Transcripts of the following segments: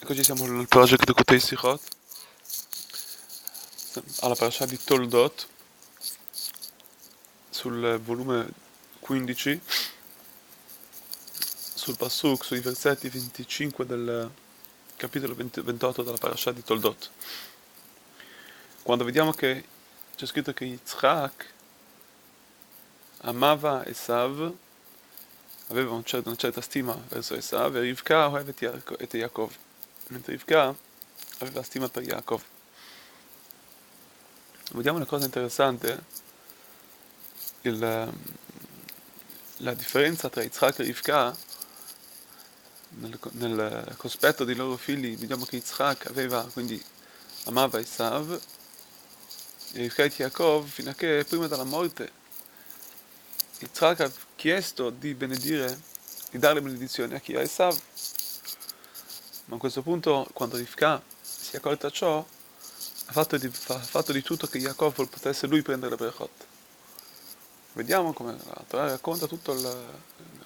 Eccoci siamo nel project Kutei Sichot, alla parasha di Toldot, sul volume 15, sul Pasuk, sui versetti 25 del capitolo 20, 28 della parasha di Toldot. Quando vediamo che c'è scritto che Yitzhak amava Esav, aveva una certa, una certa stima verso Esav, e Rivka aveva et Yaakov mentre Rivka aveva stima per Yaakov. Vediamo una cosa interessante, il, ehm, la differenza tra Yitzhak e Rivka nel, nel cospetto dei loro figli, vediamo che Yitzhak aveva, quindi amava Esav, e Rivka e Yaakov, fino a che prima della morte Yitzhak ha chiesto di benedire, di dare benedizione a chi? A Esav. Ma a questo punto, quando Rivka si è accorta ciò, ha fatto di, ha fatto di tutto che Yaakov potesse lui prendere brachot. Vediamo come la Torah racconta tutto il,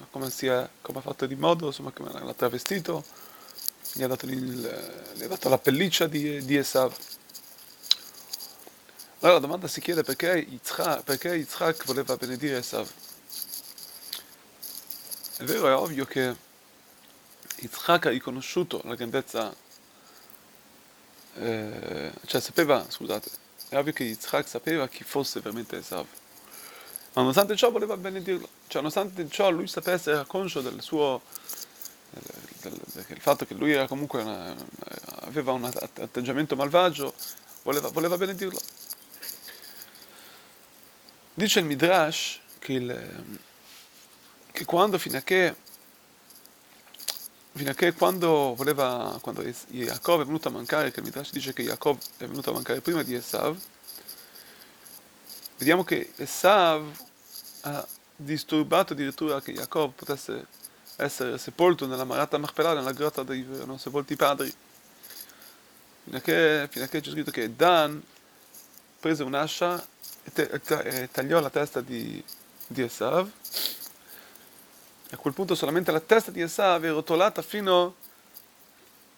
come, è, come ha fatto di modo, insomma, come l'ha travestito, gli ha dato, il, gli ha dato la pelliccia di, di Esav. Allora la domanda si chiede perché Yitzhak, perché Yitzhak voleva benedire Esav. È vero, è ovvio che Yitzhak ha riconosciuto la grandezza, eh, cioè sapeva, scusate, è ovvio che Yitzhak sapeva chi fosse veramente Esav, ma nonostante ciò voleva benedirlo, cioè nonostante ciò lui sapesse, era conscio del suo, del, del, del fatto che lui era comunque una, aveva un atteggiamento malvagio, voleva, voleva benedirlo. Dice il Midrash che, il, che quando fino a che fino a che quando voleva, quando Jacob è venuto a mancare, che il Midrash dice che Jacob è venuto a mancare prima di Esav, vediamo che Esav ha disturbato addirittura che Jacob potesse essere sepolto nella Marata Machpelah, nella grotta dove erano sepolti i padri. Fino a che, fino a che c'è scritto che Dan prese un'ascia e, te, e tagliò la testa di, di Esav a quel punto solamente la testa di Esav è rotolata fino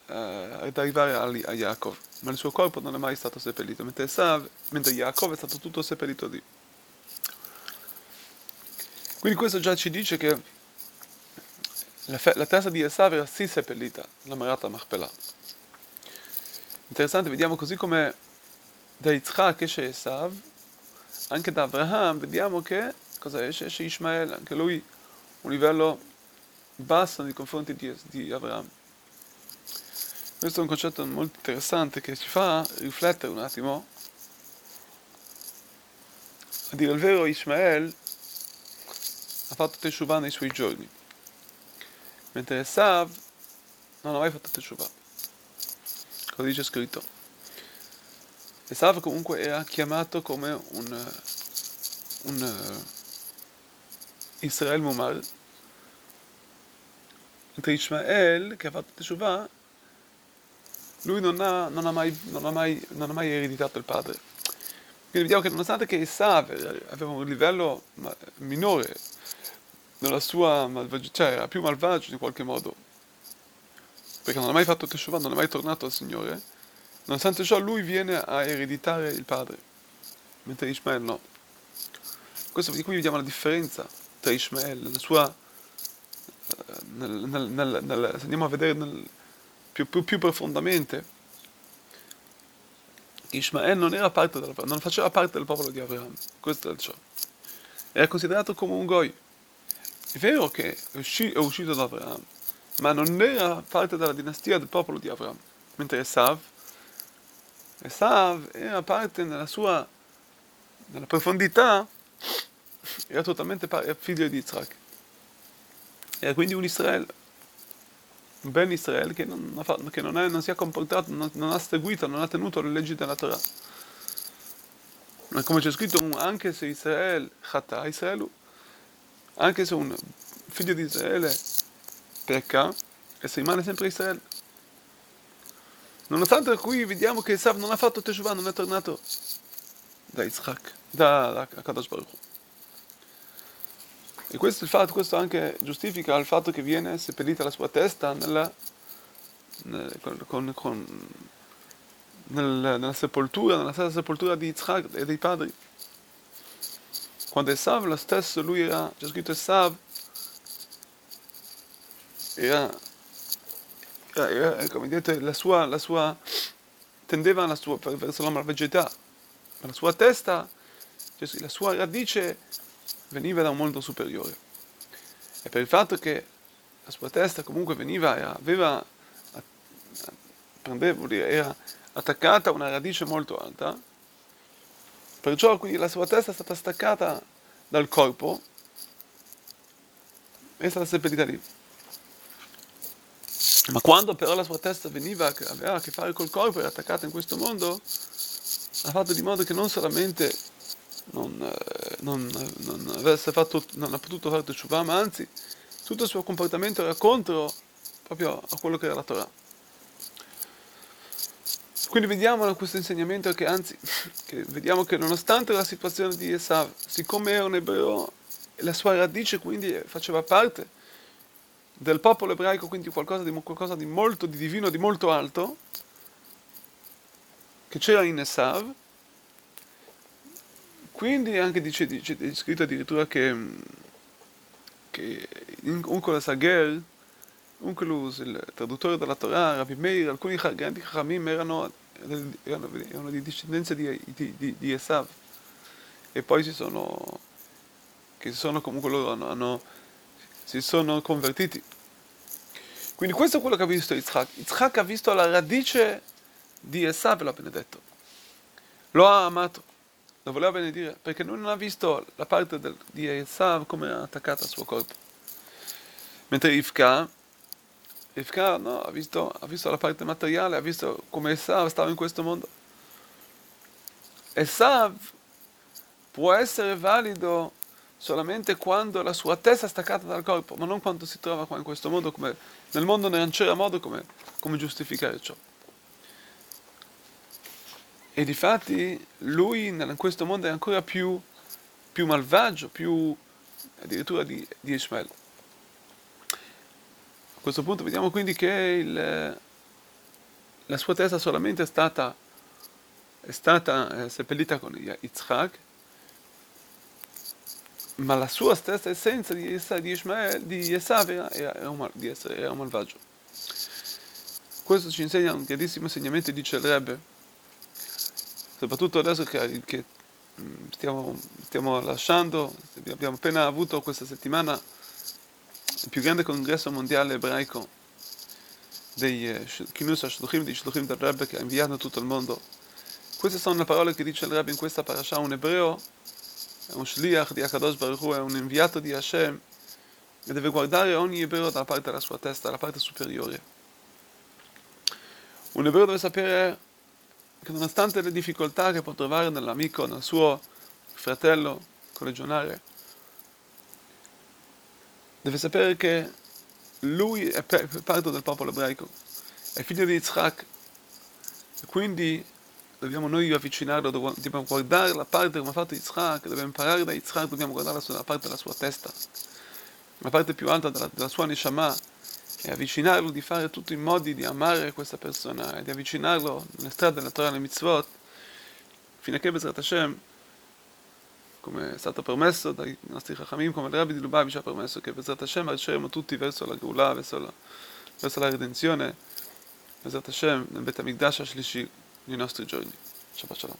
uh, ad arrivare a, a Yaakov, ma il suo corpo non è mai stato seppellito, mentre, Esav, mentre Yaakov è stato tutto seppellito lì. Quindi questo già ci dice che la, fe- la testa di Esav era sì seppellita, la Marata Machpelah. Interessante, vediamo così come da Yitzhak esce Esav, anche da Abraham vediamo che cosa esce? Esce Ishmael, anche lui un livello basso nei confronti di, di Abramo. Questo è un concetto molto interessante che ci fa riflettere un attimo. A dire il vero, Ismael ha fatto Teshuvah nei suoi giorni, mentre Esav non ha mai fatto Teshuvah. Cosa dice scritto? Esav comunque era chiamato come un, un Mentre Ishmael, che ha fatto Teshuvah, lui non ha, non, ha mai, non, ha mai, non ha mai ereditato il padre. Quindi vediamo che nonostante che Esav aveva un livello minore nella sua malvagità, cioè era più malvagio in qualche modo, perché non ha mai fatto Teshuvah, non è mai tornato al Signore, nonostante ciò lui viene a ereditare il padre, mentre Ishmael no. Questo, qui vediamo la differenza tra Ishmael, nella sua, nel, nel, nel, se andiamo a vedere più, più, più, profondamente, Ishmael non, del, non faceva parte del popolo di Abraham, questo è ciò. Era considerato come un goi. È vero che è uscito da Abraham, ma non era parte della dinastia del popolo di Abraham, mentre Esav, Esav era parte nella sua, nella profondità era totalmente figlio di Yitzhak. Era quindi un Israele, un ben Israele che non, fatto, che non, è, non si è comportato, non, non, ha seguito, non ha tenuto le leggi della Torah. Ma come c'è scritto, anche se Israele, Chata, Israele, anche se un figlio di Israele pecca, e si rimane sempre Israele. Nonostante qui vediamo che Esav non ha fatto Teshuvah, non è tornato da Yitzhak, da, da Kadosh Baruch e questo, fatto, questo, anche giustifica il fatto che viene seppellita la sua testa nella, con, con, con, nel, nella sepoltura, nella stessa sepoltura di Yitzhak e dei padri. Quando Esav, lo stesso, lui era, c'è scritto Esav, era, era, era come dite, la sua, la sua, tendeva sua, verso la malvagità, ma la sua testa, cioè la sua radice veniva da un mondo superiore. E per il fatto che la sua testa comunque veniva, era, aveva, prendeva, era attaccata a una radice molto alta, perciò quindi la sua testa è stata staccata dal corpo e è stata seppellita lì. Ma quando però la sua testa veniva, aveva a che fare col corpo, era attaccata in questo mondo, ha fatto di modo che non solamente non, eh, non, non, avesse fatto, non ha potuto fare Teshuvah, ma anzi tutto il suo comportamento era contro proprio a quello che era la Torah. Quindi vediamo da questo insegnamento che anzi, che vediamo che nonostante la situazione di Esav, siccome era un ebreo, la sua radice quindi faceva parte del popolo ebraico, quindi qualcosa di, qualcosa di molto di divino, di molto alto, che c'era in Esav, quindi anche dice, dice, è scritto addirittura che, che Uncle Sager, Unkelus, il traduttore della Torah, Rabbi Meir, alcuni grandi Chachamim erano, erano, erano, di discendenza di, di, di, di Esav e poi si sono, che si sono comunque loro hanno, hanno, si sono convertiti. Quindi questo è quello che ha visto Yitzhak. Yitzhak ha visto la radice di Esav l'ha benedetto. Lo ha amato lo voleva benedire perché lui non ha visto la parte del, di Esav come attaccata al suo corpo. Mentre Rivka, Rivka no, ha, visto, ha visto la parte materiale, ha visto come Esav stava in questo mondo. Esav può essere valido solamente quando la sua testa è staccata dal corpo, ma non quando si trova qua in questo mondo, come nel mondo non c'era modo come, come giustificare ciò. E difatti lui in questo mondo è ancora più, più malvagio, più addirittura di, di Ishmael. A questo punto vediamo quindi che il, la sua testa solamente è stata, è stata eh, seppellita con Yitzhak, ma la sua stessa essenza di, di Ishmael, di Esav era, era, un, di era un malvagio. Questo ci insegna un grandissimo insegnamento, dice il Rebbe, soprattutto adesso che, che mm, stiamo, stiamo, lasciando, abbiamo appena avuto questa settimana il più grande congresso mondiale ebraico dei eh, Kinus HaShluchim, dei Shluchim del Rebbe che ha inviato tutto il mondo. Queste sono le parole che dice il Rebbe in questa parasha, un ebreo, è un shliach di Akadosh Baruch Hu, è un inviato di Hashem e deve guardare ogni ebreo dalla parte della sua testa, dalla parte superiore. Un ebreo deve sapere che nonostante le difficoltà che può trovare nell'amico, nel suo fratello collegionale, deve sapere che lui è parte del popolo ebraico, è figlio di Yitzhak, e quindi dobbiamo noi avvicinarlo, dobbiamo guardare la parte come ha fatto Yitzhak, dobbiamo imparare da Yitzhak, dobbiamo guardare la parte della sua testa, la parte più alta della, della sua neshama, e avvicinarlo, di fare tutti i modi di amare questa persona e di avvicinarlo nelle strade della Torah e mitzvot, fino a che Bezrat Hashem, come è stato promesso dai nostri Chachamim, come il Rabbi di Lubavitch ha promesso che Bezrat Hashem marceremo tutti verso la Geulah, verso la, verso la redenzione, Bezrat Hashem nel Bet HaMikdash Ashlishi nei nostri giorni. Shabbat Shalom.